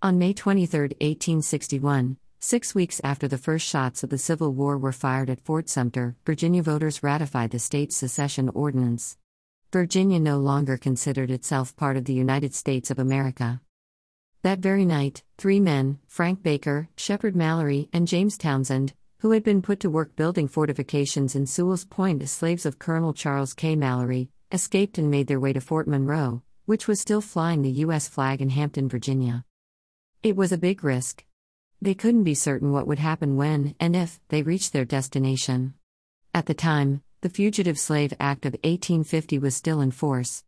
On May 23, 1861, six weeks after the first shots of the Civil War were fired at Fort Sumter, Virginia voters ratified the state's secession ordinance. Virginia no longer considered itself part of the United States of America. That very night, three men, Frank Baker, Shepard Mallory, and James Townsend, who had been put to work building fortifications in Sewell's Point as slaves of Colonel Charles K. Mallory, escaped and made their way to Fort Monroe, which was still flying the U.S. flag in Hampton, Virginia. It was a big risk. They couldn't be certain what would happen when, and if, they reached their destination. At the time, the Fugitive Slave Act of 1850 was still in force.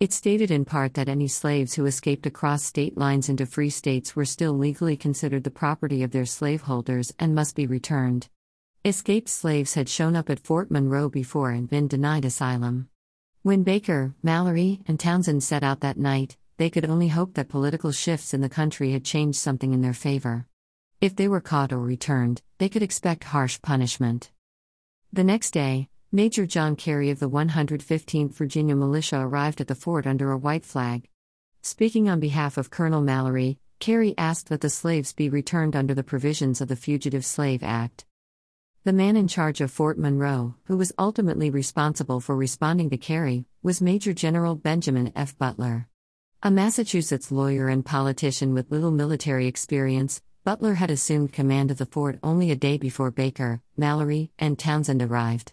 It stated in part that any slaves who escaped across state lines into free states were still legally considered the property of their slaveholders and must be returned. Escaped slaves had shown up at Fort Monroe before and been denied asylum. When Baker, Mallory, and Townsend set out that night, they could only hope that political shifts in the country had changed something in their favor. If they were caught or returned, they could expect harsh punishment. The next day, Major John Cary of the 115th Virginia Militia arrived at the fort under a white flag. Speaking on behalf of Colonel Mallory, Cary asked that the slaves be returned under the provisions of the Fugitive Slave Act. The man in charge of Fort Monroe, who was ultimately responsible for responding to Cary, was Major General Benjamin F. Butler. A Massachusetts lawyer and politician with little military experience, Butler had assumed command of the fort only a day before Baker, Mallory, and Townsend arrived.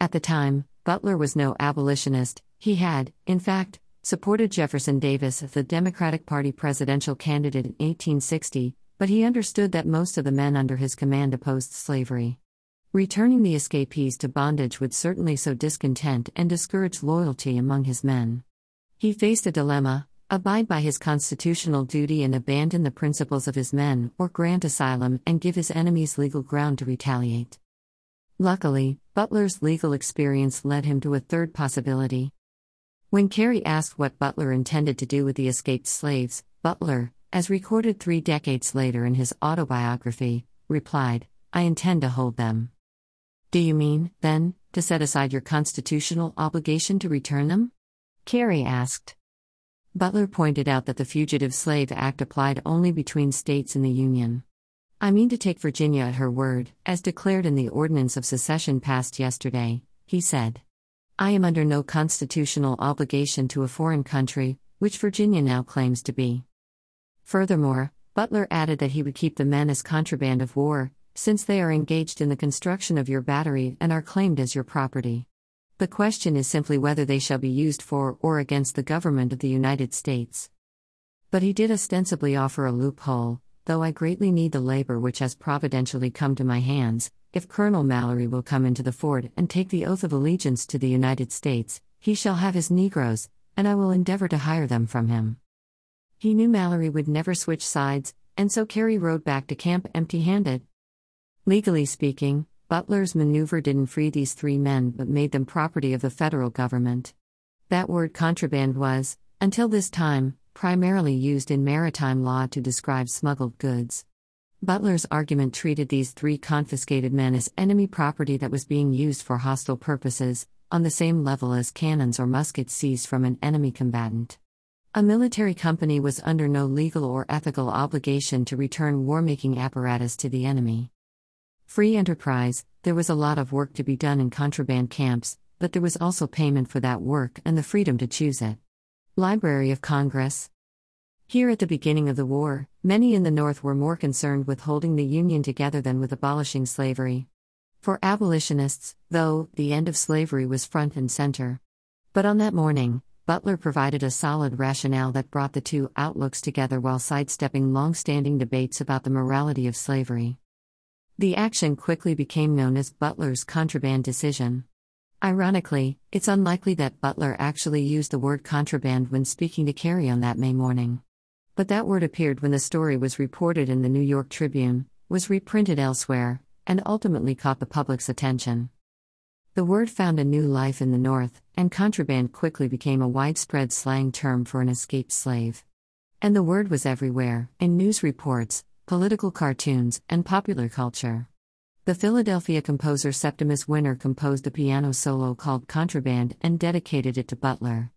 At the time, Butler was no abolitionist, he had, in fact, supported Jefferson Davis as the Democratic Party presidential candidate in 1860, but he understood that most of the men under his command opposed slavery. Returning the escapees to bondage would certainly sow discontent and discourage loyalty among his men. He faced a dilemma abide by his constitutional duty and abandon the principles of his men, or grant asylum and give his enemies legal ground to retaliate. Luckily, Butler's legal experience led him to a third possibility. When Cary asked what Butler intended to do with the escaped slaves, Butler, as recorded three decades later in his autobiography, replied, I intend to hold them. Do you mean, then, to set aside your constitutional obligation to return them? Cary asked. Butler pointed out that the Fugitive Slave Act applied only between states in the Union. I mean to take Virginia at her word, as declared in the Ordinance of Secession passed yesterday, he said. I am under no constitutional obligation to a foreign country, which Virginia now claims to be. Furthermore, Butler added that he would keep the men as contraband of war, since they are engaged in the construction of your battery and are claimed as your property. The question is simply whether they shall be used for or against the government of the United States. But he did ostensibly offer a loophole, though I greatly need the labor which has providentially come to my hands. If Colonel Mallory will come into the fort and take the oath of allegiance to the United States, he shall have his Negroes, and I will endeavor to hire them from him. He knew Mallory would never switch sides, and so Cary rode back to camp empty handed. Legally speaking, Butler's maneuver didn't free these three men but made them property of the federal government. That word contraband was, until this time, primarily used in maritime law to describe smuggled goods. Butler's argument treated these three confiscated men as enemy property that was being used for hostile purposes, on the same level as cannons or muskets seized from an enemy combatant. A military company was under no legal or ethical obligation to return war making apparatus to the enemy. Free enterprise, there was a lot of work to be done in contraband camps, but there was also payment for that work and the freedom to choose it. Library of Congress. Here at the beginning of the war, many in the North were more concerned with holding the Union together than with abolishing slavery. For abolitionists, though, the end of slavery was front and center. But on that morning, Butler provided a solid rationale that brought the two outlooks together while sidestepping long standing debates about the morality of slavery. The action quickly became known as Butler's contraband decision. Ironically, it's unlikely that Butler actually used the word contraband when speaking to Cary on that May morning. But that word appeared when the story was reported in the New York Tribune, was reprinted elsewhere, and ultimately caught the public's attention. The word found a new life in the North, and contraband quickly became a widespread slang term for an escaped slave. And the word was everywhere, in news reports, political cartoons, and popular culture. The Philadelphia composer Septimus Winner composed a piano solo called Contraband and dedicated it to Butler.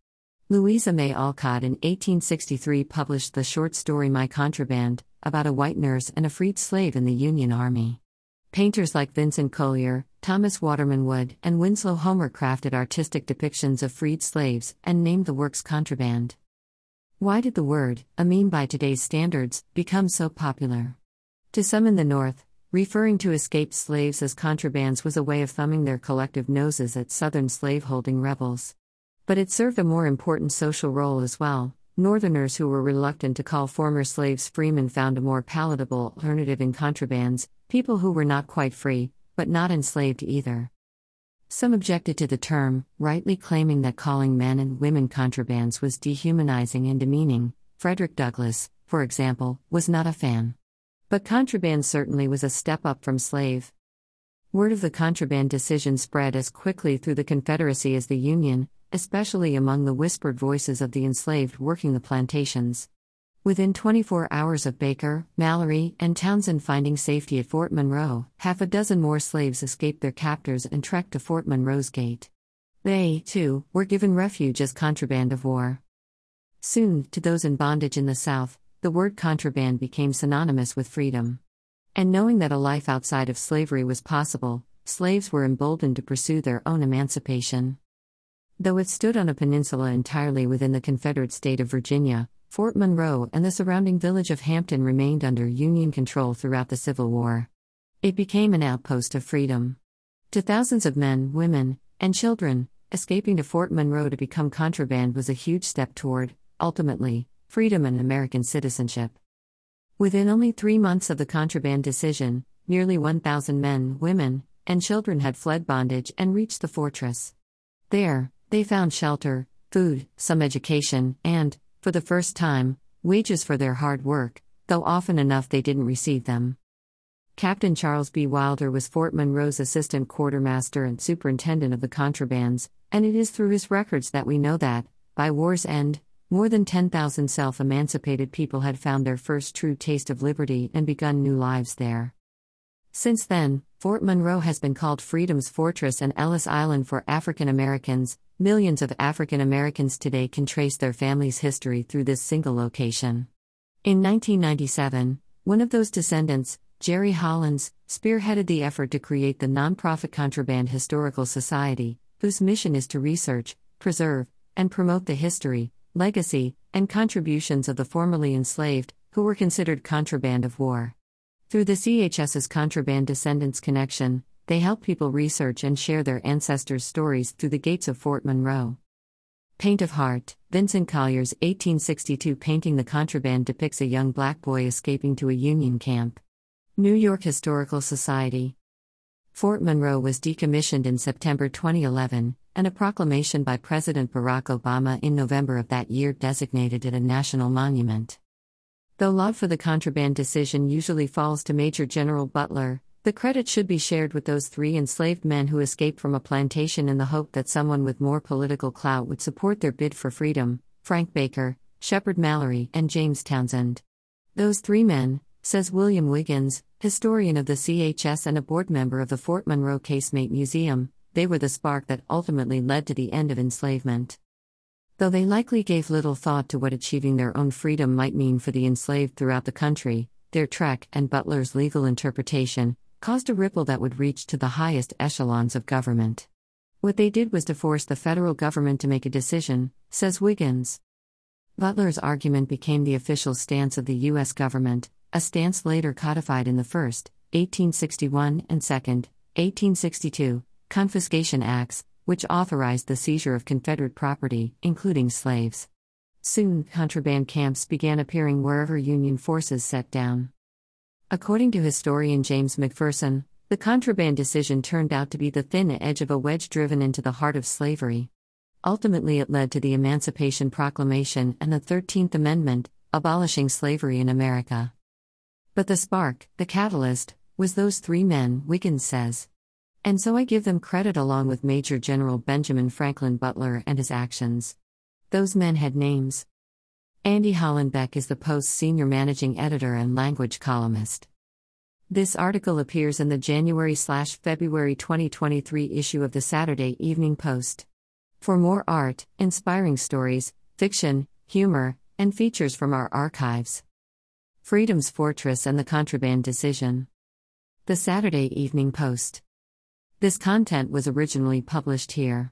Louisa May Alcott in 1863 published the short story My Contraband, about a white nurse and a freed slave in the Union Army. Painters like Vincent Colyer, Thomas Waterman Wood, and Winslow Homer crafted artistic depictions of freed slaves and named the works contraband. Why did the word, a meme by today's standards, become so popular? To some in the North, referring to escaped slaves as contrabands was a way of thumbing their collective noses at Southern slaveholding rebels. But it served a more important social role as well. Northerners who were reluctant to call former slaves freemen found a more palatable alternative in contrabands, people who were not quite free, but not enslaved either. Some objected to the term, rightly claiming that calling men and women contrabands was dehumanizing and demeaning. Frederick Douglass, for example, was not a fan. But contraband certainly was a step up from slave. Word of the contraband decision spread as quickly through the Confederacy as the Union, especially among the whispered voices of the enslaved working the plantations. Within 24 hours of Baker, Mallory, and Townsend finding safety at Fort Monroe, half a dozen more slaves escaped their captors and trekked to Fort Monroe's gate. They, too, were given refuge as contraband of war. Soon, to those in bondage in the South, the word contraband became synonymous with freedom. And knowing that a life outside of slavery was possible, slaves were emboldened to pursue their own emancipation. Though it stood on a peninsula entirely within the Confederate state of Virginia, Fort Monroe and the surrounding village of Hampton remained under Union control throughout the Civil War. It became an outpost of freedom. To thousands of men, women, and children, escaping to Fort Monroe to become contraband was a huge step toward, ultimately, freedom and American citizenship. Within only three months of the contraband decision, nearly 1,000 men, women, and children had fled bondage and reached the fortress. There, they found shelter, food, some education, and, for the first time, wages for their hard work, though often enough they didn't receive them. Captain Charles B. Wilder was Fort Monroe's assistant quartermaster and superintendent of the contrabands, and it is through his records that we know that, by war's end, more than 10,000 self emancipated people had found their first true taste of liberty and begun new lives there. Since then, Fort Monroe has been called Freedom's Fortress and Ellis Island for African Americans, Millions of African Americans today can trace their family's history through this single location. In 1997, one of those descendants, Gerri Hollins, spearheaded the effort to create the nonprofit Contraband Historical Society, whose mission is to research, preserve, and promote the history, legacy, and contributions of the formerly enslaved, who were considered contraband of war. Through the CHS's Contraband Descendants Connection, they help people research and share their ancestors' stories through the gates of Fort Monroe. Paint of Heart Vincent Colyer's 1862 painting The Contraband depicts a young black boy escaping to a Union camp. New York Historical Society. Fort Monroe was decommissioned in September 2011, and a proclamation by President Barack Obama in November of that year designated it a national monument. Though love for the contraband decision usually falls to Major General Butler, the credit should be shared with those three enslaved men who escaped from a plantation in the hope that someone with more political clout would support their bid for freedom Frank Baker, Shepard Mallory, and James Townsend. Those three men, says William Wiggins, historian of the CHS and a board member of the Fort Monroe Casemate Museum, they were the spark that ultimately led to the end of enslavement. Though they likely gave little thought to what achieving their own freedom might mean for the enslaved throughout the country, their trek and Butler's legal interpretation, caused a ripple that would reach to the highest echelons of government. What they did was to force the federal government to make a decision, says Wiggins. Butler's argument became the official stance of the U.S. government, a stance later codified in the first, 1861, and second, 1862, Confiscation Acts, which authorized the seizure of Confederate property, including slaves. Soon, contraband camps began appearing wherever Union forces set down. According to historian James McPherson, the contraband decision turned out to be the thin edge of a wedge driven into the heart of slavery. Ultimately, it led to the Emancipation Proclamation and the 13th Amendment, abolishing slavery in America. But the spark, the catalyst, was those three men, Wiggins says. And so I give them credit along with Major General Benjamin Franklin Butler and his actions. Those men had names. Andy Hollandbeck is the Post's senior managing editor and language columnist. This article appears in the January February 2023 issue of the Saturday Evening Post. For more art, inspiring stories, fiction, humor, and features from our archives. Freedom's Fortress and the Contraband Decision. The Saturday Evening Post. This content was originally published here.